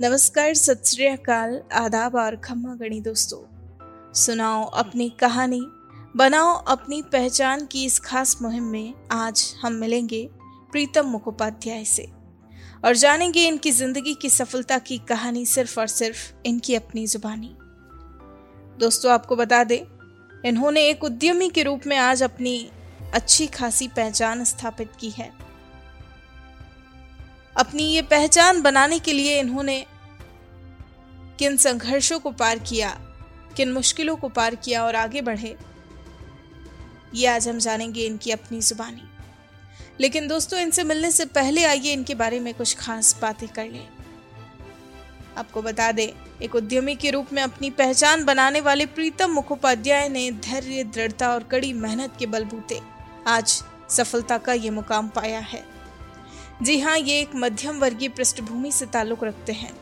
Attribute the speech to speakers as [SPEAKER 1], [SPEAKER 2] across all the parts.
[SPEAKER 1] नमस्कार, सत आदाब और खम्मा गणी दोस्तों। सुनाओ अपनी कहानी, बनाओ अपनी पहचान की इस खास मुहिम में आज हम मिलेंगे प्रीतम मुखोपाध्याय से। और जानेंगे इनकी ज़िंदगी की सफलता की कहानी सिर्फ़ और सिर्फ़ इनकी अपनी जुबानी। दोस्तों, आपको बता दें, इन्होंने एक उद्यमी के रूप में आज अपनी अच्छी खासी पहचान स्थापित की है। अपनी ये पहचान बनाने के लिए इन्होंने किन संघर्षों को पार किया, किन मुश्किलों को पार किया और आगे बढ़े, ये आज हम जानेंगे इनकी अपनी जुबानी। लेकिन दोस्तों, इनसे मिलने से पहले आइए इनके बारे में कुछ खास बातें कर लें। आपको बता दें, एक उद्यमी के रूप में अपनी पहचान बनाने वाले प्रीतम मुखोपाध्याय ने धैर्य, दृढ़ता और कड़ी मेहनत के बलबूते आज सफलता का ये मुकाम पाया है। जी हाँ ये एक मध्यम वर्गीय पृष्ठभूमि से ताल्लुक रखते हैं।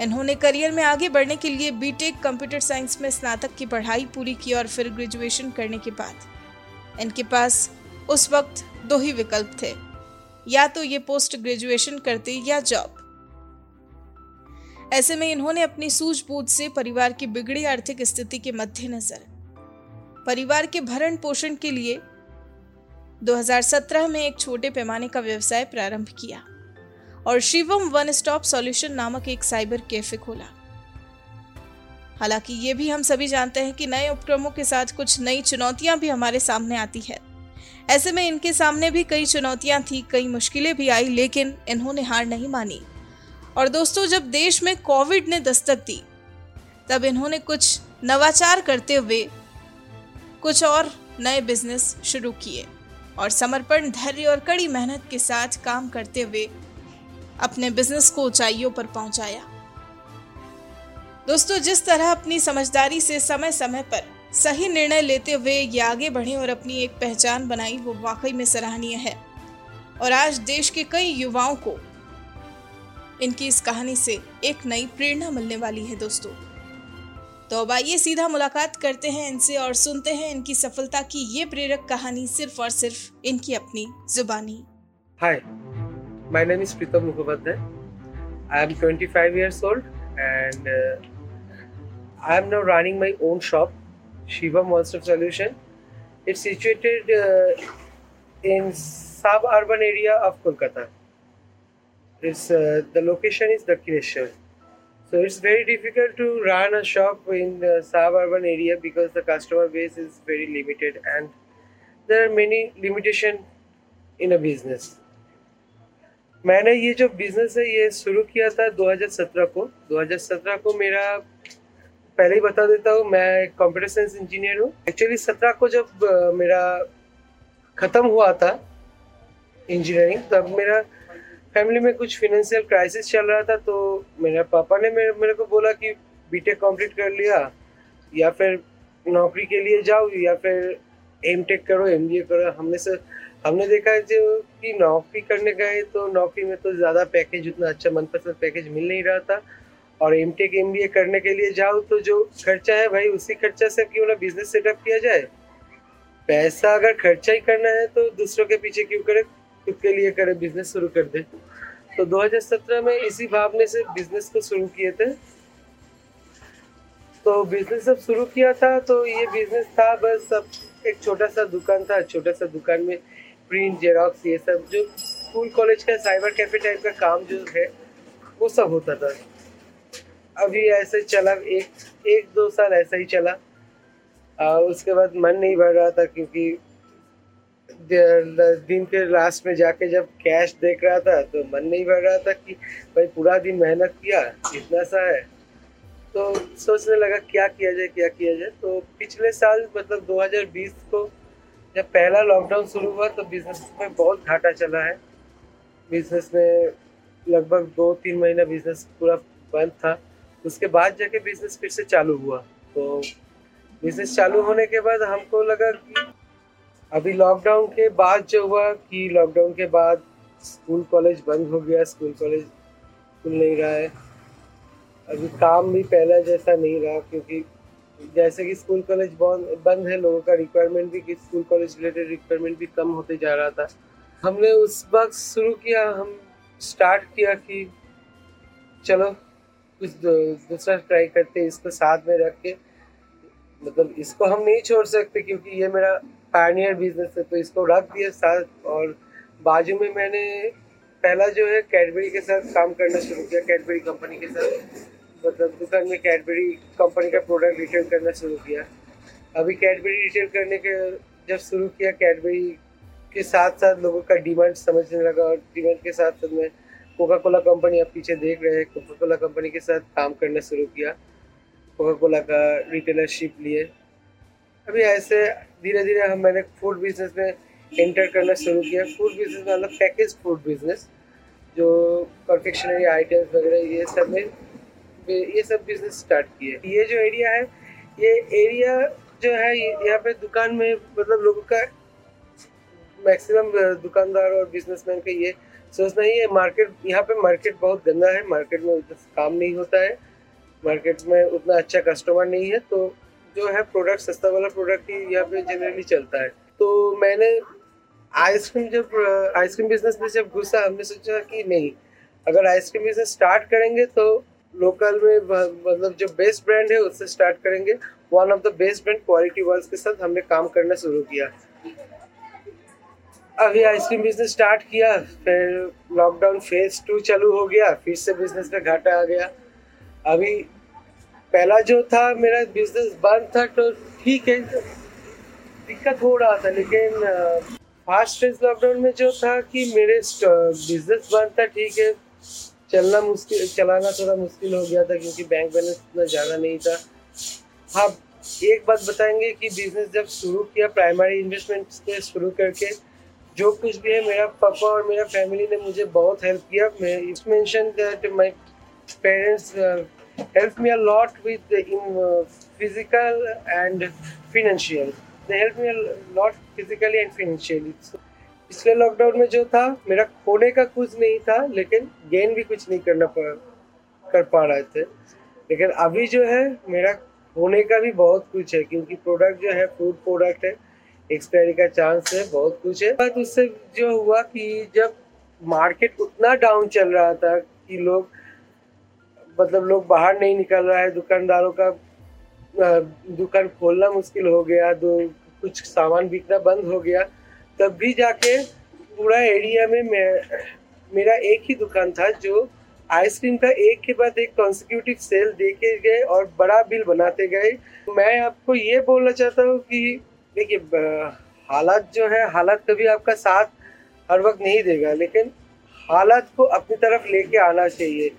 [SPEAKER 1] इन्होंने करियर में आगे बढ़ने के लिए बीटेक कंप्यूटर साइंस में स्नातक की पढ़ाई पूरी की और फिर ग्रेजुएशन करने के बाद इनके पास उस वक्त दो ही विकल्प थे। या तो ये पोस्ट ग्रेजुएशन करते या जॉब। ऐसे में इन्होंने अपनी सूझबूझ से परिवार की बिगड़ी आर्थिक स्थिति के मद्देनजर परिवार के भरण पोषण के लिए 2017 में एक छोटे पैमाने का व्यवसाय प्रारंभ किया और शिवम वन स्टॉप सॉल्यूशन नामक एक साइबर कैफ़े खोला। हालाँकि ये भी हम सभी जानते हैं कि नए उपक्रमों के साथ कुछ नई चुनौतियाँ भी हमारे सामने आती है। ऐसे में इनके सामने भी कई चुनौतियाँ थी, कई मुश्किलें भी आई, लेकिन इन्होंने हार नहीं मानी। और दोस्तों, जब देश में कोविड ने दस्तक दी, तब इन्होंने कुछ नवाचार करते हुए कुछ और नए बिज़नेस शुरू किए। और समर्पण, धैर्य और कड़ी मेहनत के साथ काम करते हुए अपने बिज़नेस को ऊंचाइयों पर पहुँचाया। दोस्तों, जिस तरह अपनी समझदारी से समय समय पर सही निर्णय लेते हुए ये आगे बढ़े और अपनी एक पहचान बनाई, वो वाकई में सराहनीय है। और आज देश के कई युवाओं को इनकी इस कहानी से एक नई प्रेरणा मिलने वाली है, दोस्तों। तो अब आइए सीधा मुलाकात करते हैं इनसे और सुनते हैं इनकी सफलता की ये प्रेरक कहानी सिर्फ़ और सिर्फ़ इनकी अपनी जुबानी।
[SPEAKER 2] Hi my name is Pritam Mukhopadhyay I am 25 years old and I am now running my own shop Shivam monster solution it's situated in suburban area of Kolkata it's the location is Dakshineswar So it's very difficult to run a shop in the suburban area because the customer base is very limited and there are many limitation in a business. मैंने ये जो business है ये शुरू किया था 2017 को 2017 को मेरा पहले ही बता देता हूँ मैं कंप्यूटर साइंस इंजीनियर हूँ एक्चुअली 17 को जब मेरा ख़त्म हुआ था इंजीनियरिंग तब मेरा फैमिली में कुछ फिनेंशियल क्राइसिस चल रहा था तो मेरे पापा ने मेरे मेरे को बोला कि बीटेक कंप्लीट कर लिया, या फिर नौकरी के लिए जाओ, या फिर एम टेक करो एम बी ए करो। हमने से, हमने देखा है जो कि नौकरी करने गए तो नौकरी में तो ज़्यादा पैकेज उतना अच्छा मनपसंद पैकेज मिल नहीं रहा था। और M Tech M B A करने के लिए जाओ तो जो खर्चा है भाई, उसी खर्चा से क्यों ना बिज़नेस सेटअप किया जाए? पैसा अगर खर्चा ही करना है तो दूसरों के पीछे क्यों करे? खुद के लिए करे बिज़नेस शुरू कर दे। तो 2017 में इसी भावने से बिज़नेस को शुरू किए थे। तो बिज़नेस जब शुरू किया था तो ये बिज़नेस था बस सब एक छोटा सा दुकान था छोटा सा दुकान में प्रिंट जेरोक्स ये सब जो स्कूल कॉलेज का साइबर कैफ़े टाइप का काम जो है वो सब होता था। अभी ऐसे चला एक एक दो साल ऐसा ही चला। आ, उसके बाद मन नहीं बढ़ रहा था क्योंकि दिन के लास्ट में जाके जब कैश देख रहा था तो मन नहीं भर रहा था कि भाई पूरा दिन मेहनत किया, इतना सा है। तो सोचने लगा क्या किया जाए, क्या किया जाए। तो पिछले साल मतलब 2020 को जब पहला लॉकडाउन शुरू हुआ तो बिज़नेस में बहुत घाटा चला है। बिज़नेस में लगभग दो तीन महीना बिज़नेस पूरा बंद था। उसके बाद जाके बिज़नेस फिर से चालू हुआ। तो बिज़नेस चालू होने के बाद हमको लगा कि अभी लॉकडाउन के बाद जो हुआ कि लॉकडाउन के बाद स्कूल कॉलेज बंद हो गया स्कूल कॉलेज खुल नहीं रहा है। अभी काम भी पहला जैसा नहीं रहा क्योंकि जैसे कि स्कूल कॉलेज बंद है, लोगों का रिक्वायरमेंट भी कि स्कूल कॉलेज रिलेटेड रिक्वायरमेंट भी कम होते जा रहा था। हमने उस वक्त शुरू किया, हम स्टार्ट किया कि चलो, कुछ दूसरा ट्राई करते इसको साथ में रख के। मतलब इसको हम नहीं छोड़ सकते क्योंकि ये मेरा पायनियर बिज़नेस है तो इसको रख दिया साथ और बाजू में मैंने पहला जो है कैडबरी के साथ काम करना शुरू किया कैडबरी कंपनी के साथ। मतलब दुकान में कैडबरी कंपनी का प्रोडक्ट रिटेल करना शुरू किया। अभी कैडबरी रिटेल करने के जब शुरू किया कैडबरी के साथ साथ लोगों का डिमांड समझने लगा और डिमांड के साथ साथ मैं कोका कोला कंपनी आप पीछे देख रहे हैं कोका कोला कंपनी के साथ काम करना शुरू किया। कोका कोला का रिटेलरशिप लिए। अभी ऐसे धीरे धीरे हम मैंने फ़ूड बिज़नेस में एंटर करना शुरू किया। फ़ूड बिज़नेस मतलब पैकेज फ़ूड बिज़नेस जो कन्फेक्शनरी आइटम्स वगैरह, ये सब में ये सब बिज़नेस स्टार्ट किए। ये जो एरिया है, ये एरिया जो है यहाँ पे दुकान में मतलब लोगों का मैक्सिमम दुकानदार और बिजनेसमैन का ये सोचना ही है मार्केट यहाँ पे मार्केट बहुत गंदा है। मार्केट में उतना काम नहीं होता है। मार्केट में उतना अच्छा कस्टमर नहीं है तो जो है प्रोडक्ट सस्ता वाला प्रोडक्ट ही यहाँ पे जनरली चलता है। तो मैंने आइसक्रीम जब आइसक्रीम बिज़नेस में जब घुसा, हमने सोचा कि नहीं, अगर आइसक्रीम बिज़नेस स्टार्ट करेंगे तो लोकल में मतलब जो बेस्ट ब्रांड है उससे स्टार्ट करेंगे। One of the best brand Kwality Wall's के साथ हमने काम करना शुरू किया। अभी आइसक्रीम बिज़नेस स्टार्ट किया, फिर लॉकडाउन फ़ेज़ टू चालू हो गया, फिर से बिज़नेस में घाटा आ गया। अभी पहला जो था, मेरा बिज़नेस बंद था तो ठीक है दिक्कत हो रहा था, लेकिन फास्ट फ़ेज़ लॉकडाउन में जो था कि मेरे बिज़नेस बंद था, ठीक है। चलना मुश्किल, चलाना थोड़ा मुश्किल हो गया था, क्योंकि बैंक बैलेंस इतना ज़्यादा नहीं था। हाँ एक बात बताएँगे कि बिज़नेस जब शुरू किया प्राइमरी इन्वेस्टमेंट से शुरू करके, जो कुछ भी है, मेरा पापा और मेरा फैमिली ने मुझे बहुत हेल्प किया। मैं it's mention that my parents help me a lot within physical and financial they help me a lot physically and financially पिछले लॉकडाउन में जो था, मेरा खोने का कुछ नहीं था, लेकिन गेन भी कुछ नहीं करना पा, कर पा रहे थे। लेकिन अभी जो है, मेरा होने का भी बहुत कुछ है, क्योंकि प्रोडक्ट जो है फ़ूड प्रोडक्ट है एक्सपायरी का चांस है, बहुत कुछ है। बट उससे जो हुआ कि जब मार्केट उतना डाउन चल रहा था कि लोग मतलब लोग बाहर नहीं निकल रहा है, दुकानदारों का दुकान खोलना मुश्किल हो गया, दो, कुछ सामान बिकना बंद हो गया। तब भी जाके पूरा एरिया में मैं, मेरा एक ही दुकान था जो आइसक्रीम का एक के बाद एक कॉन्सिक्यूटिव सेल देके गए और बड़ा बिल बनाते गए। मैं आपको ये बोलना चाहता हूँ कि देखिए हालात जो है, हालात कभी आपका साथ हर वक्त नहीं देगा, लेकिन हालात को अपनी तरफ़ लेके आना चाहिए।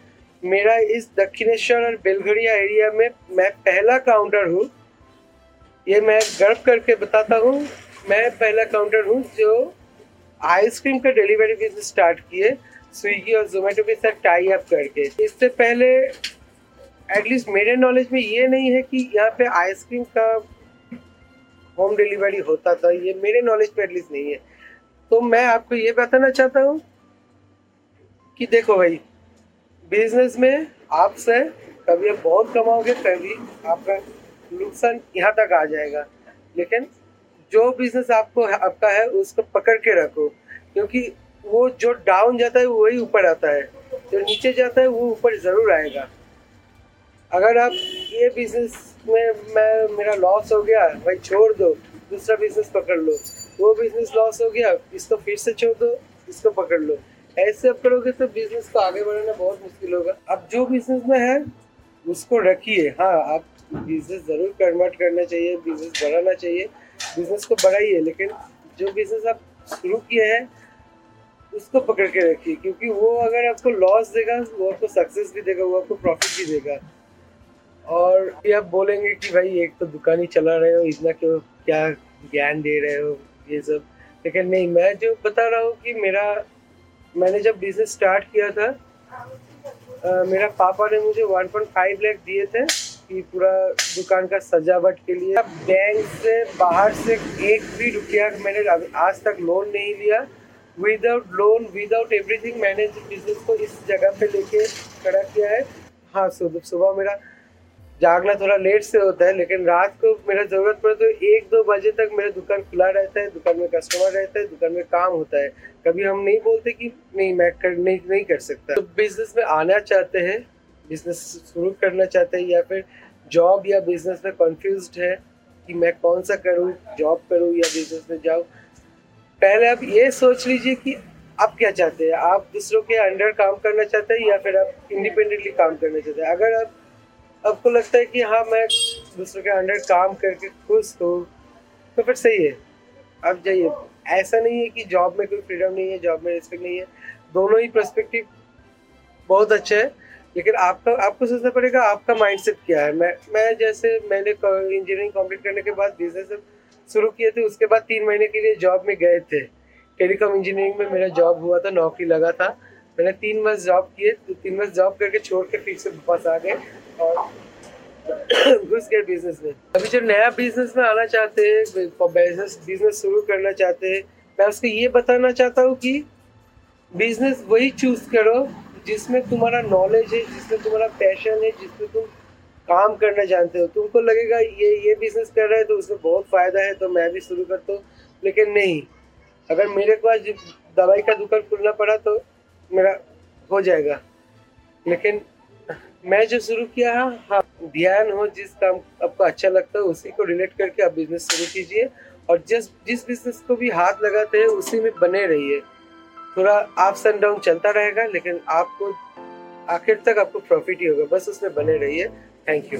[SPEAKER 2] मेरा इस दक्षिणेश्वर और बेलघड़िया एरिया में मैं पहला काउंटर हूँ। ये मैं गर्व करके बताता हूँ, मैं पहला काउंटर हूँ जो आइसक्रीम का डिलीवरी बिज़नेस स्टार्ट किए, स्विगी और जोमेटो के साथ टाई अप करके। इससे पहले एटलीस्ट मेरे नॉलेज में ये नहीं है कि यहाँ पे आइसक्रीम का होम डिलीवरी होता था, ये मेरे नॉलेज पे एटलीस्ट नहीं है। तो मैं आपको ये बताना चाहता हूँ कि देखो भाई बिज़नेस में आपसे कभी आप बहुत कमाओगे कभी आपका नुकसान यहाँ तक आ जाएगा। लेकिन जो बिज़नेस आपको आपका है, उसको पकड़ के रखो। क्योंकि वो जो डाउन जाता है, वही ऊपर आता है। जो नीचे जाता है, वो ऊपर ज़रूर आएगा। अगर आप ये बिज़नेस में मैं, मेरा लॉस हो गया, भाई छोड़ दो, दूसरा बिज़नेस पकड़ लो। वो बिज़नेस लॉस हो गया, इसको फिर से छोड़ दो, इसको पकड़ लो। ऐसे आप करोगे तो बिज़नेस को आगे बढ़ाना बहुत मुश्किल होगा। अब जो बिज़नेस में है, उसको रखिए। हाँ आप बिज़नेस ज़रूर कन्वर्ट करना चाहिए बिज़नेस बढ़ाना चाहिए। बिज़नेस को बढ़ाइए, लेकिन जो बिज़नेस आप शुरू किए हैं, उसको पकड़ के रखिए, क्योंकि वो अगर आपको लॉस देगा, वो आपको सक्सेस भी देगा, वो आपको प्रॉफिट भी देगा। और ये आप बोलेंगे कि भाई, एक तो दुकान ही चला रहे हो, इतना क्यों, क्या ज्ञान दे रहे हो, ये सब। लेकिन नहीं, मैं जो बता रहा हूँ कि मेरा मैंने जब बिज़नेस स्टार्ट किया था आ, मेरा पापा ने मुझे 1.5 लाख दिए थे कि पूरा दुकान का सजावट के लिए। बैंक से बाहर से एक भी रुपया मैंने आज तक लोन नहीं लिया। विदाउट लोन विदाउट एवरीथिंग मैंने बिज़नेस को इस जगह पे लेके खड़ा किया है। हाँ सुबह मेरा जागना थोड़ा लेट से होता है, लेकिन रात को मेरा ज़रूरत पड़े तो एक दो बजे तक मेरा दुकान खुला रहता है, दुकान में कस्टमर रहता है, दुकान में काम होता है। कभी हम नहीं बोलते कि नहीं, मैं कर, नहीं नहीं कर सकता। तो बिज़नेस में आना चाहते हैं बिज़नेस शुरू करना चाहते हैं या फिर जॉब या बिज़नेस में कन्फ्यूज़ है कि मैं कौन सा करूँ जॉब करूँ या बिज़नेस में जाऊँ। पहले आप ये सोच लीजिए कि आप क्या चाहते हैं? आप दूसरों के अंडर काम करना चाहते हैं या फिर आप इंडिपेंडेंटली काम करना चाहते हैं? अगर आप आपको लगता है कि हाँ मैं दूसरों के अंडर काम करके खुश हूँ तो फिर सही है। आप जाइए। ऐसा नहीं है कि जॉब में कोई फ्रीडम नहीं है जॉब में रिस्पेक्ट नहीं है। दोनों ही परस्पेक्टिव बहुत अच्छे है, लेकिन आपका, आपको सोचना पड़ेगा आपका माइंडसेट क्या है? मैं मैं जैसे मैंने इंजीनियरिंग कंप्लीट करने के बाद बिज़नेस शुरू किए थे, उसके बाद तीन महीने के लिए जॉब में गए थे। टेलीकॉम इंजीनियरिंग में मेरा जॉब हुआ था, नौकरी लगा था। मैंने तीन मंथ जॉब किए तो तीन मंथ जॉब करके छोड़ के फिर से वापस आ गए। घुस गए बिज़नेस में। अभी जो नया बिज़नेस में आना चाहते हैं बिज़नेस शुरू करना चाहते हैं, मैं उसको ये बताना चाहता हूँ कि बिज़नेस वही चूज़ करो जिसमें तुम्हारा नॉलेज है, जिसमें तुम्हारा पैशन है, जिसमें तुम काम करना जानते हो। तुमको लगेगा ये ये बिज़नेस कर रहा है तो उसमें बहुत फ़ायदा है तो मैं भी शुरू करता हूँ, लेकिन नहीं। अगर मेरे पास दवाई का दुकान खुलना पड़ा तो मेरा हो जाएगा। लेकिन मैं जो शुरू किया, है हाँ ध्यान हो, जिस काम आपको अच्छा लगता है, उसी को रिलेट करके आप बिज़नेस शुरू कीजिए। और जिस जिस बिज़नेस को भी हाथ लगाते हैं, उसी में बने रहिए। थोड़ा अप्स एंड डाउन चलता रहेगा, लेकिन आपको, आखिर तक आपको प्रॉफिट ही होगा। बस उसमें बने रहिए। Thank you